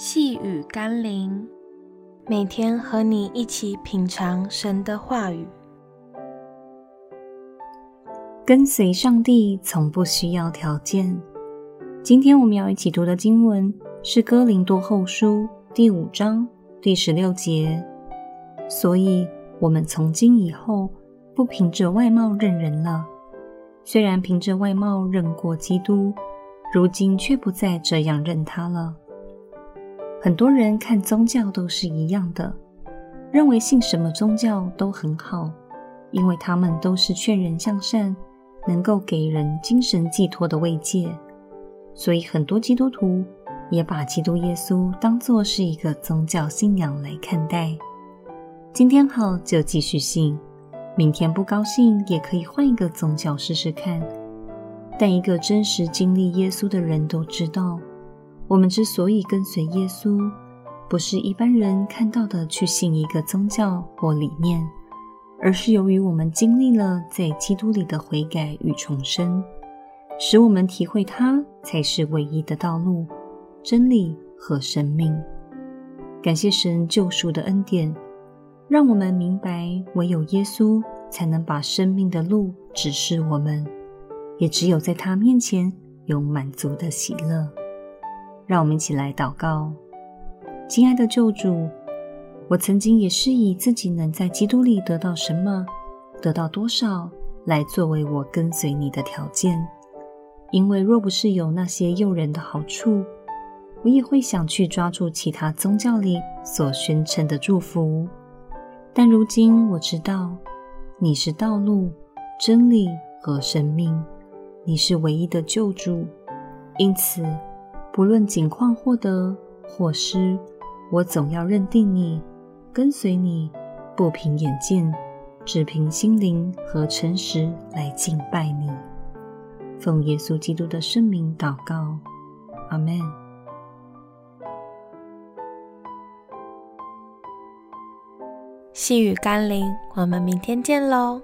细雨甘霖，每天和你一起品尝神的话语，跟随上帝从不需要条件。今天我们要一起读的经文是《哥林多后书》第五章第十六节。所以，我们从今以后不凭着外貌认人了。虽然凭着外貌认过基督，如今却不再这样认他了。很多人看宗教都是一样的，认为信什么宗教都很好，因为他们都是劝人向善，能够给人精神寄托的慰藉。所以很多基督徒也把基督耶稣当作是一个宗教信仰来看待。今天好就继续信，明天不高兴也可以换一个宗教试试看。但一个真实经历耶稣的人都知道。我们之所以跟随耶稣，不是一般人看到的去信一个宗教或理念，而是由于我们经历了在基督里的悔改与重生，使我们体会他才是唯一的道路、真理和生命。感谢神救赎的恩典，让我们明白唯有耶稣才能把生命的路指示我们，也只有在他面前有满足的喜乐。让我们一起来祷告，亲爱的救主，我曾经也是以自己能在基督里得到什么、得到多少来作为我跟随你的条件。因为若不是有那些诱人的好处，我也会想去抓住其他宗教里所宣称的祝福。但如今我知道，你是道路、真理和生命，你是唯一的救主，因此。不论景况获得或失，我总要认定你，跟随你，不凭眼见，只凭心灵和诚实来敬拜你。奉耶稣基督的圣名祷告，阿们。细雨甘霖，我们明天见喽。